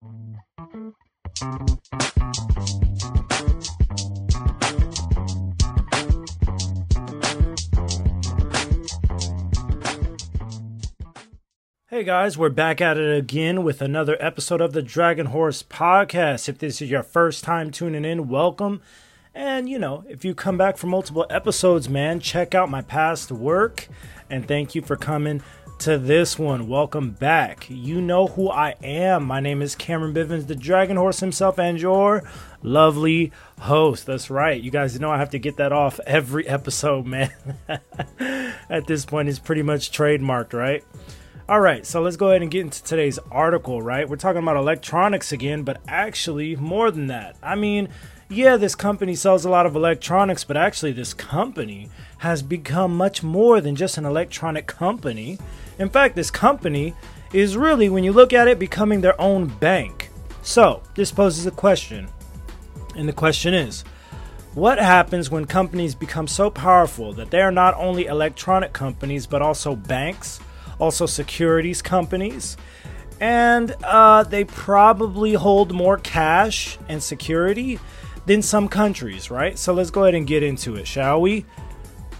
Hey guys, we're back at it again with another episode of the Dragon Horse Podcast. If this is your first time tuning in, welcome. And you know, if you come back for multiple episodes, man, check out my past work. And thank you for coming to this one. Welcome back. You know who I am. My name is Cameron Bivens, the Dragon Horse himself, and your lovely host. That's right. You guys know I have to get that off every episode, man. At this point, it's pretty much trademarked, right? All right, so let's go ahead and get into today's article, right? We're talking about electronics again, but actually more than that. I mean, yeah, this company sells a lot of electronics, but actually, this company has become much more than just an electronic company. In fact, this company is really, when you look at it, becoming their own bank. So, this poses a question. And the question is what happens when companies become so powerful that they are not only electronic companies, but also banks, also securities companies? And uh, they probably hold more cash and security than some countries, right? So let's go ahead and get into it, shall we?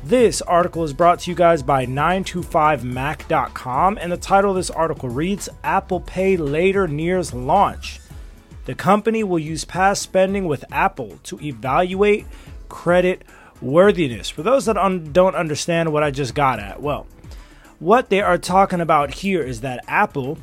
This article is brought to you guys by 9to5mac.com, and the title of this article reads Apple Pay Later Nears Launch. The company will use past spending with Apple to evaluate credit worthiness. For those that un- don't understand what I just got at, well, what they are talking about here is that Apple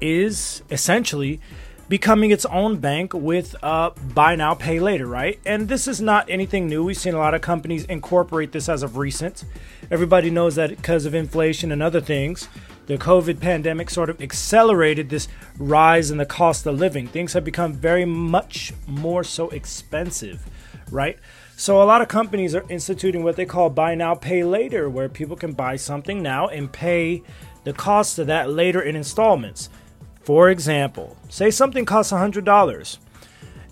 is essentially becoming its own bank with uh, buy now, pay later, right? And this is not anything new. We've seen a lot of companies incorporate this as of recent. Everybody knows that because of inflation and other things, the COVID pandemic sort of accelerated this rise in the cost of living. Things have become very much more so expensive, right? So a lot of companies are instituting what they call buy now, pay later, where people can buy something now and pay the cost of that later in installments. For example, say something costs $100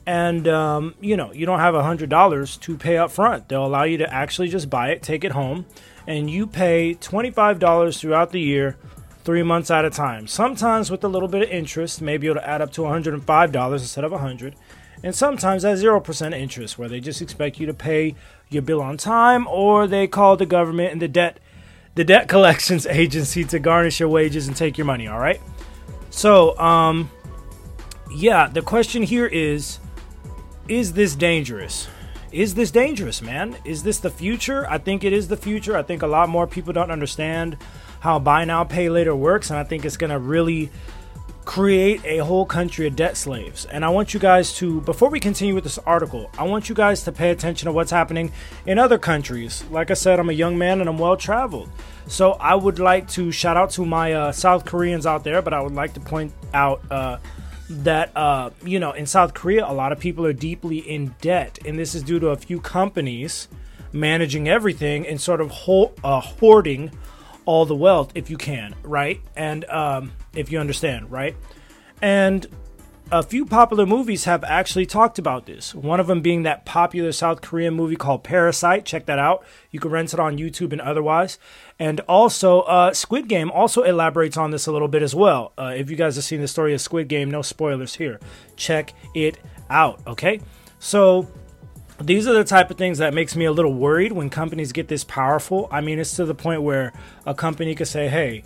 and um, you know you don't have $100 to pay up front. They'll allow you to actually just buy it take it home and you pay $25 throughout the year three months at a time. Sometimes with a little bit of interest maybe it'll add up to $105 instead of 100 and sometimes at 0% interest where they just expect you to pay your bill on time or they call the government and the debt the debt collections agency to garnish your wages and take your money all right so, um, yeah, the question here is Is this dangerous? Is this dangerous, man? Is this the future? I think it is the future. I think a lot more people don't understand how buy now, pay later works, and I think it's going to really create a whole country of debt slaves. And I want you guys to, before we continue with this article, I want you guys to pay attention to what's happening in other countries. Like I said, I'm a young man and I'm well traveled. So I would like to shout out to my uh, South Koreans out there, but I would like to point out uh, that uh, you know in South Korea a lot of people are deeply in debt, and this is due to a few companies managing everything and sort of ho- uh, hoarding all the wealth if you can, right? And um, if you understand, right? And a few popular movies have actually talked about this. One of them being that popular South Korean movie called Parasite. Check that out. You can rent it on YouTube and otherwise. And also, uh, Squid Game also elaborates on this a little bit as well. Uh, if you guys have seen the story of Squid Game, no spoilers here. Check it out. Okay, so these are the type of things that makes me a little worried when companies get this powerful. I mean, it's to the point where a company could say, "Hey."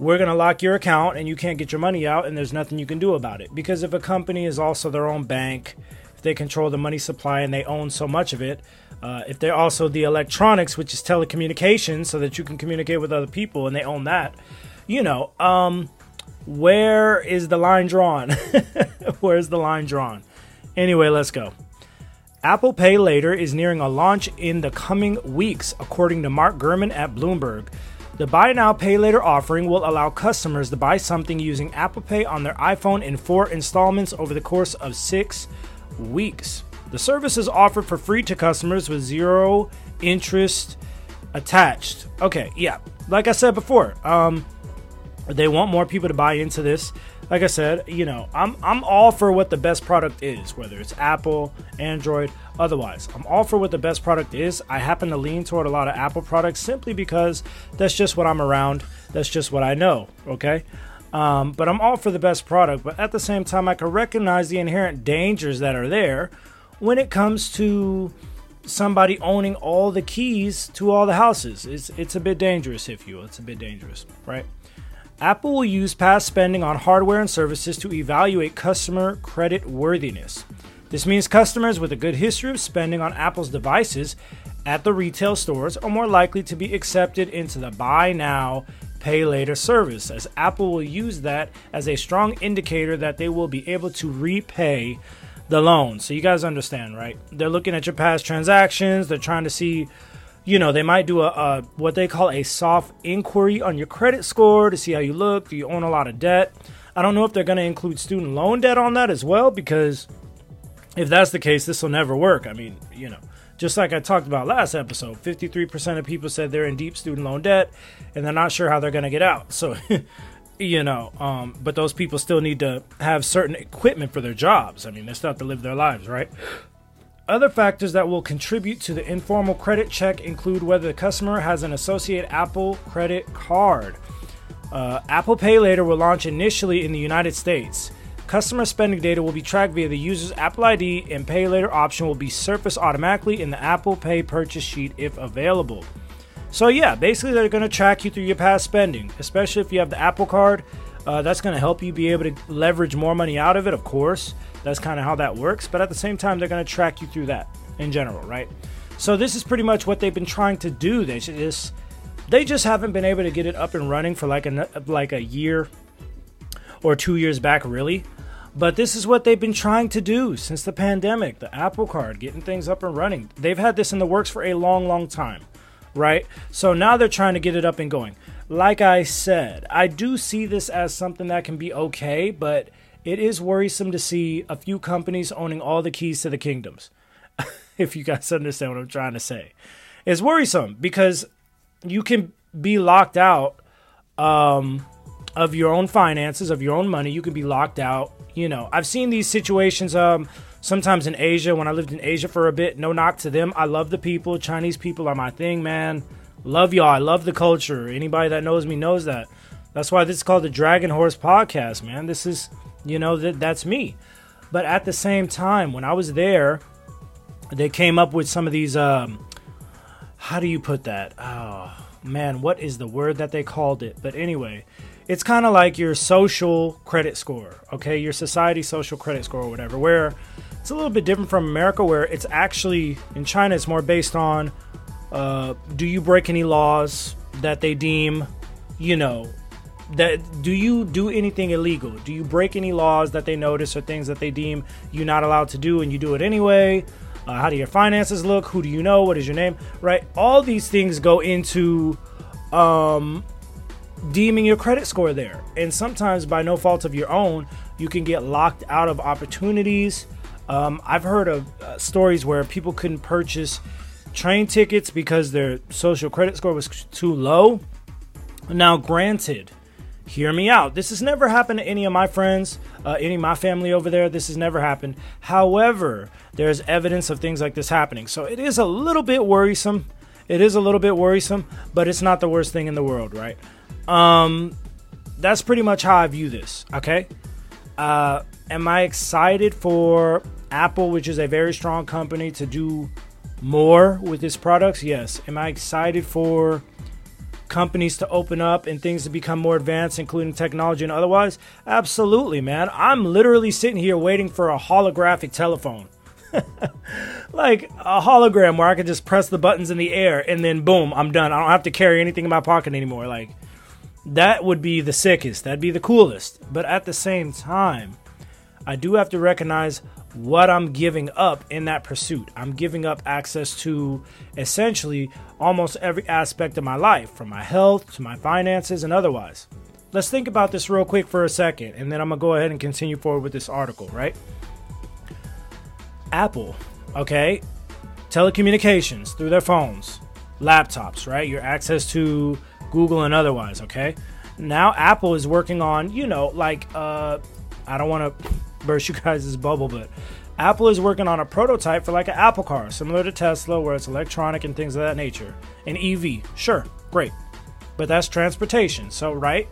we're going to lock your account and you can't get your money out and there's nothing you can do about it. Because if a company is also their own bank, if they control the money supply and they own so much of it, uh, if they're also the electronics, which is telecommunications, so that you can communicate with other people and they own that, you know, um, where is the line drawn? Where's the line drawn? Anyway, let's go. Apple Pay Later is nearing a launch in the coming weeks, according to Mark Gurman at Bloomberg. The Buy Now Pay Later offering will allow customers to buy something using Apple Pay on their iPhone in four installments over the course of six weeks. The service is offered for free to customers with zero interest attached. Okay, yeah. Like I said before, um, they want more people to buy into this. Like I said, you know, I'm I'm all for what the best product is, whether it's Apple, Android, otherwise. I'm all for what the best product is. I happen to lean toward a lot of Apple products simply because that's just what I'm around. That's just what I know, okay? Um, but I'm all for the best product. But at the same time, I can recognize the inherent dangers that are there when it comes to somebody owning all the keys to all the houses. It's it's a bit dangerous, if you will. It's a bit dangerous, right? Apple will use past spending on hardware and services to evaluate customer credit worthiness. This means customers with a good history of spending on Apple's devices at the retail stores are more likely to be accepted into the buy now, pay later service, as Apple will use that as a strong indicator that they will be able to repay the loan. So you guys understand, right? They're looking at your past transactions, they're trying to see you know they might do a, a, what they call a soft inquiry on your credit score to see how you look do you own a lot of debt i don't know if they're going to include student loan debt on that as well because if that's the case this will never work i mean you know just like I talked about last episode, 53% of people said they're in deep student loan debt and they're not sure how they're going to get out. So, you know, um, but those people still need to have certain equipment for their jobs. I mean, they still have to live their lives, right? Other factors that will contribute to the informal credit check include whether the customer has an associated Apple credit card. Uh, Apple Pay Later will launch initially in the United States. Customer spending data will be tracked via the user's Apple ID, and Pay Later option will be surfaced automatically in the Apple Pay purchase sheet if available. So, yeah, basically, they're going to track you through your past spending, especially if you have the Apple Card. Uh, that's going to help you be able to leverage more money out of it, of course. That's kind of how that works. But at the same time, they're going to track you through that in general, right? So, this is pretty much what they've been trying to do. They just. They just haven't been able to get it up and running for like a like a year or two years back, really. But this is what they've been trying to do since the pandemic the Apple Card, getting things up and running. They've had this in the works for a long, long time, right? So now they're trying to get it up and going. Like I said, I do see this as something that can be okay, but it is worrisome to see a few companies owning all the keys to the kingdoms. if you guys understand what I'm trying to say, it's worrisome because you can be locked out um, of your own finances, of your own money. You can be locked out you know, I've seen these situations um sometimes in Asia when I lived in Asia for a bit. No knock to them. I love the people. Chinese people are my thing, man. Love y'all. I love the culture. Anybody that knows me knows that. That's why this is called the Dragon Horse Podcast, man. This is, you know, that that's me. But at the same time, when I was there, they came up with some of these um how do you put that? Oh, man, what is the word that they called it? But anyway, it's kind of like your social credit score, okay? Your society social credit score or whatever, where it's a little bit different from America, where it's actually in China, it's more based on uh, do you break any laws that they deem, you know, that do you do anything illegal? Do you break any laws that they notice or things that they deem you not allowed to do and you do it anyway? Uh, how do your finances look? Who do you know? What is your name? Right? All these things go into um, deeming your credit score there. And sometimes, by no fault of your own, you can get locked out of opportunities. Um, I've heard of uh, stories where people couldn't purchase train tickets because their social credit score was too low. Now, granted, hear me out. This has never happened to any of my friends, uh, any of my family over there. This has never happened. However, there's evidence of things like this happening. So it is a little bit worrisome. It is a little bit worrisome, but it's not the worst thing in the world, right? Um, that's pretty much how I view this. Okay. Uh, am I excited for Apple, which is a very strong company, to do more with its products? Yes. Am I excited for companies to open up and things to become more advanced, including technology and otherwise? Absolutely, man. I'm literally sitting here waiting for a holographic telephone. like a hologram where I can just press the buttons in the air and then boom, I'm done. I don't have to carry anything in my pocket anymore. Like, that would be the sickest. That'd be the coolest. But at the same time, I do have to recognize what I'm giving up in that pursuit. I'm giving up access to essentially almost every aspect of my life, from my health to my finances and otherwise. Let's think about this real quick for a second, and then I'm gonna go ahead and continue forward with this article, right? Apple, okay? Telecommunications through their phones, laptops, right? Your access to Google and otherwise, okay? Now Apple is working on, you know, like uh I don't want to burst you guys' bubble, but Apple is working on a prototype for like an Apple car, similar to Tesla, where it's electronic and things of that nature. An EV, sure, great. But that's transportation. So, right?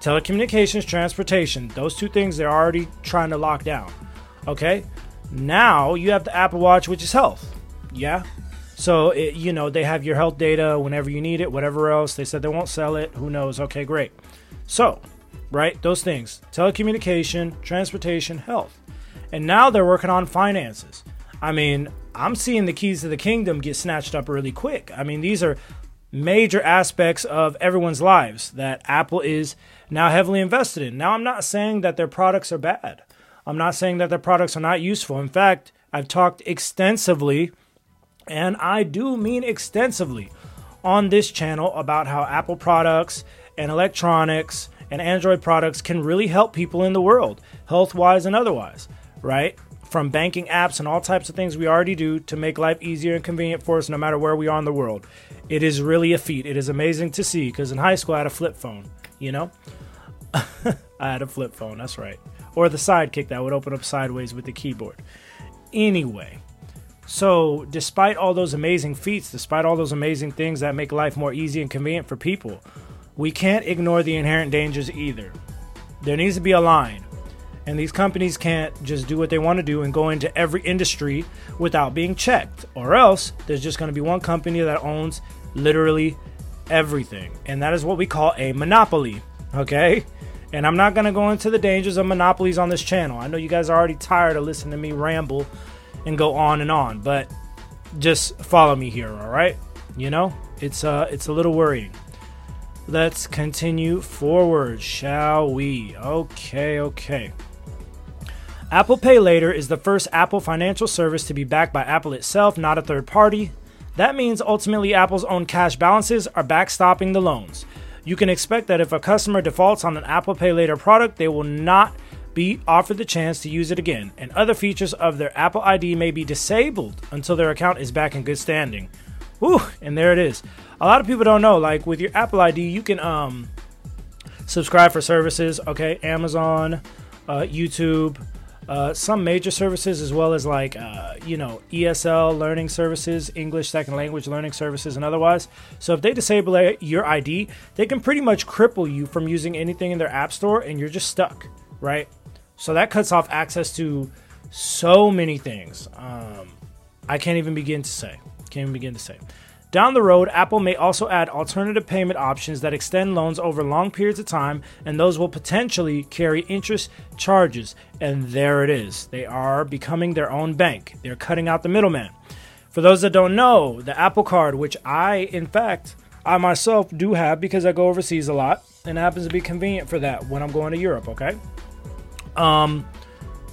telecommunications, transportation. Those two things they're already trying to lock down. Okay? Now you have the Apple Watch, which is health. Yeah? So, it, you know, they have your health data whenever you need it, whatever else. They said they won't sell it. Who knows? Okay, great. So, right? Those things telecommunication, transportation, health. And now they're working on finances. I mean, I'm seeing the keys to the kingdom get snatched up really quick. I mean, these are major aspects of everyone's lives that Apple is now heavily invested in. Now, I'm not saying that their products are bad. I'm not saying that their products are not useful. In fact, I've talked extensively, and I do mean extensively, on this channel about how Apple products and electronics and Android products can really help people in the world, health wise and otherwise, right? From banking apps and all types of things we already do to make life easier and convenient for us no matter where we are in the world. It is really a feat. It is amazing to see because in high school I had a flip phone, you know? I had a flip phone, that's right. Or the sidekick that would open up sideways with the keyboard. Anyway, so despite all those amazing feats, despite all those amazing things that make life more easy and convenient for people, we can't ignore the inherent dangers either. There needs to be a line. And these companies can't just do what they want to do and go into every industry without being checked. Or else there's just going to be one company that owns literally everything. And that is what we call a monopoly. Okay? And I'm not going to go into the dangers of monopolies on this channel. I know you guys are already tired of listening to me ramble and go on and on, but just follow me here, all right? You know, it's uh it's a little worrying. Let's continue forward, shall we? Okay, okay. Apple Pay Later is the first Apple financial service to be backed by Apple itself, not a third party. That means ultimately Apple's own cash balances are backstopping the loans. You can expect that if a customer defaults on an Apple Pay Later product, they will not be offered the chance to use it again, and other features of their Apple ID may be disabled until their account is back in good standing. Whew, and there it is a lot of people don't know. Like with your Apple ID, you can um, subscribe for services. Okay, Amazon, uh, YouTube, uh, some major services as well as like uh, you know ESL learning services, English second language learning services, and otherwise. So if they disable your ID, they can pretty much cripple you from using anything in their app store, and you're just stuck, right? So that cuts off access to so many things. Um, I can't even begin to say. Can't even begin to say. Down the road, Apple may also add alternative payment options that extend loans over long periods of time, and those will potentially carry interest charges. And there it is. They are becoming their own bank. They're cutting out the middleman. For those that don't know, the Apple Card, which I, in fact, I myself do have because I go overseas a lot, and it happens to be convenient for that when I'm going to Europe, okay? Um,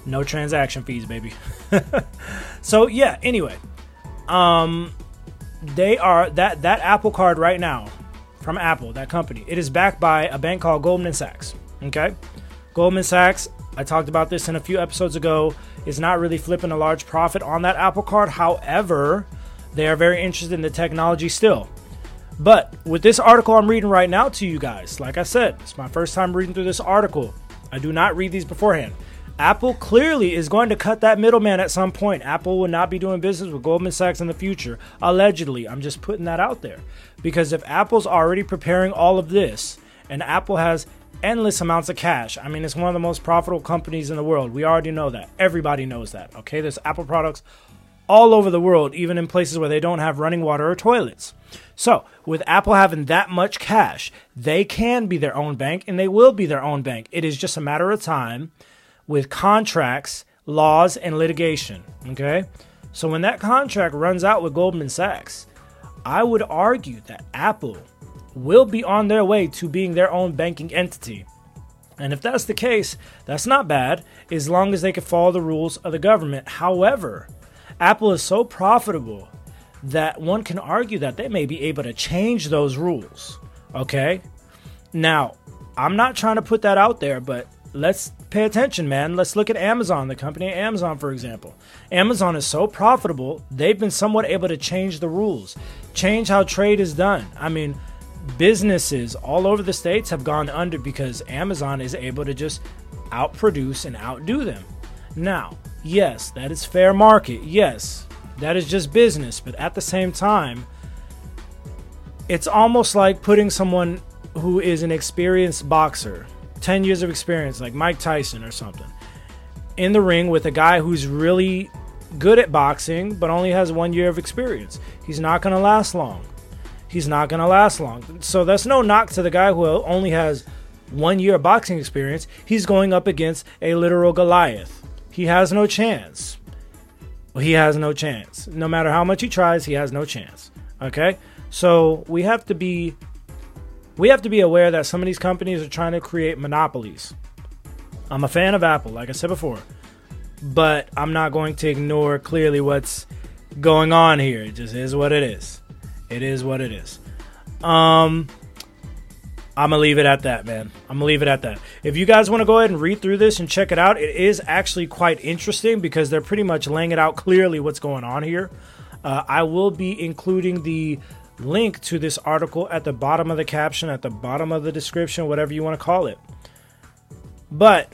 no transaction fees, baby. so yeah, anyway. Um, they are that that Apple Card right now from Apple, that company. It is backed by a bank called Goldman Sachs. Okay, Goldman Sachs. I talked about this in a few episodes ago. Is not really flipping a large profit on that Apple Card. However, they are very interested in the technology still. But with this article I'm reading right now to you guys, like I said, it's my first time reading through this article. I do not read these beforehand. Apple clearly is going to cut that middleman at some point. Apple will not be doing business with Goldman Sachs in the future, allegedly. I'm just putting that out there. Because if Apple's already preparing all of this, and Apple has endless amounts of cash, I mean, it's one of the most profitable companies in the world. We already know that. Everybody knows that. Okay, there's Apple products all over the world, even in places where they don't have running water or toilets. So, with Apple having that much cash, they can be their own bank and they will be their own bank. It is just a matter of time with contracts, laws, and litigation. Okay? So when that contract runs out with Goldman Sachs, I would argue that Apple will be on their way to being their own banking entity. And if that's the case, that's not bad as long as they can follow the rules of the government. However, Apple is so profitable that one can argue that they may be able to change those rules. Okay? Now, I'm not trying to put that out there, but let's pay attention, man. Let's look at Amazon, the company Amazon, for example. Amazon is so profitable, they've been somewhat able to change the rules, change how trade is done. I mean, businesses all over the states have gone under because Amazon is able to just outproduce and outdo them. Now, yes, that is fair market. Yes, that is just business. But at the same time, it's almost like putting someone who is an experienced boxer 10 years of experience, like Mike Tyson or something, in the ring with a guy who's really good at boxing but only has one year of experience. He's not going to last long. He's not going to last long. So that's no knock to the guy who only has one year of boxing experience. He's going up against a literal Goliath. He has no chance. He has no chance. No matter how much he tries, he has no chance. Okay? So we have to be we have to be aware that some of these companies are trying to create monopolies. I'm a fan of Apple, like I said before, but I'm not going to ignore clearly what's going on here. It just is what it is. It is what it is. Um, I'm gonna leave it at that, man. I'm gonna leave it at that. If you guys want to go ahead and read through this and check it out, it is actually quite interesting because they're pretty much laying it out clearly what's going on here. Uh, I will be including the link to this article at the bottom of the caption, at the bottom of the description, whatever you want to call it. But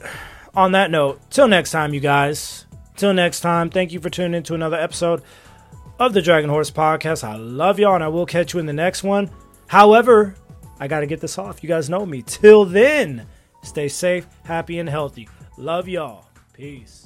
on that note, till next time, you guys. Till next time, thank you for tuning in to another episode of the Dragon Horse Podcast. I love y'all, and I will catch you in the next one. However, I got to get this off. You guys know me. Till then, stay safe, happy, and healthy. Love y'all. Peace.